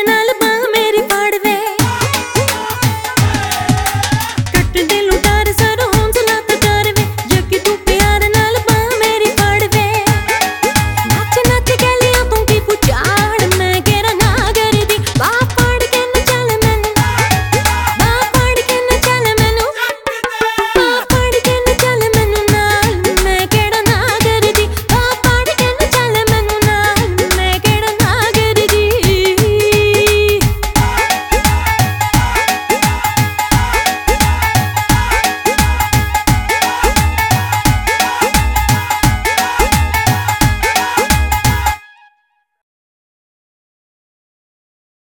அதனால